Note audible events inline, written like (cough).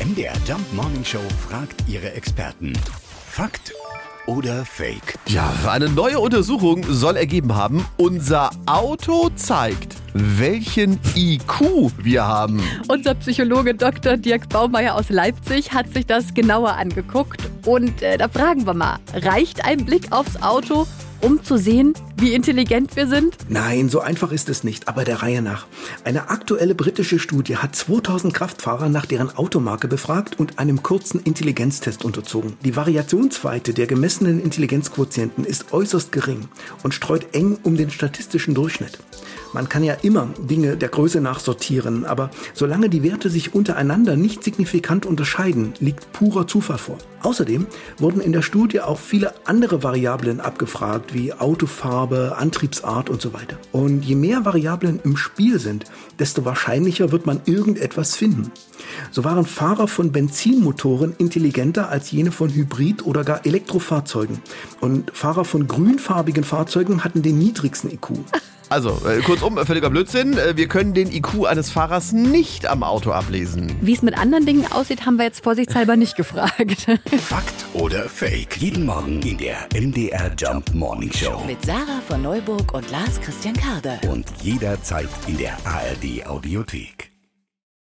MDR Jump Morning Show fragt ihre Experten. Fakt oder Fake? Ja, eine neue Untersuchung soll ergeben haben, unser Auto zeigt, welchen IQ wir haben. Unser Psychologe Dr. Dirk Baumeier aus Leipzig hat sich das genauer angeguckt. Und äh, da fragen wir mal, reicht ein Blick aufs Auto, um zu sehen, wie intelligent wir sind? Nein, so einfach ist es nicht, aber der Reihe nach. Eine aktuelle britische Studie hat 2000 Kraftfahrer nach deren Automarke befragt und einem kurzen Intelligenztest unterzogen. Die Variationsweite der gemessenen Intelligenzquotienten ist äußerst gering und streut eng um den statistischen Durchschnitt. Man kann ja immer Dinge der Größe nach sortieren, aber solange die Werte sich untereinander nicht signifikant unterscheiden, liegt purer Zufall vor. Außerdem wurden in der Studie auch viele andere Variablen abgefragt, wie Autofarbe, Antriebsart und so weiter. Und je mehr Variablen im Spiel sind, desto wahrscheinlicher wird man irgendetwas finden. So waren Fahrer von Benzinmotoren intelligenter als jene von Hybrid- oder gar Elektrofahrzeugen. Und Fahrer von grünfarbigen Fahrzeugen hatten den niedrigsten IQ. Also, äh, kurzum, völliger Blödsinn. Äh, Wir können den IQ eines Fahrers nicht am Auto ablesen. Wie es mit anderen Dingen aussieht, haben wir jetzt vorsichtshalber nicht gefragt. (laughs) Fakt oder Fake? Jeden Morgen in der MDR Jump Morning Show. Mit Sarah von Neuburg und Lars Christian Karde. Und jederzeit in der ARD Audiothek.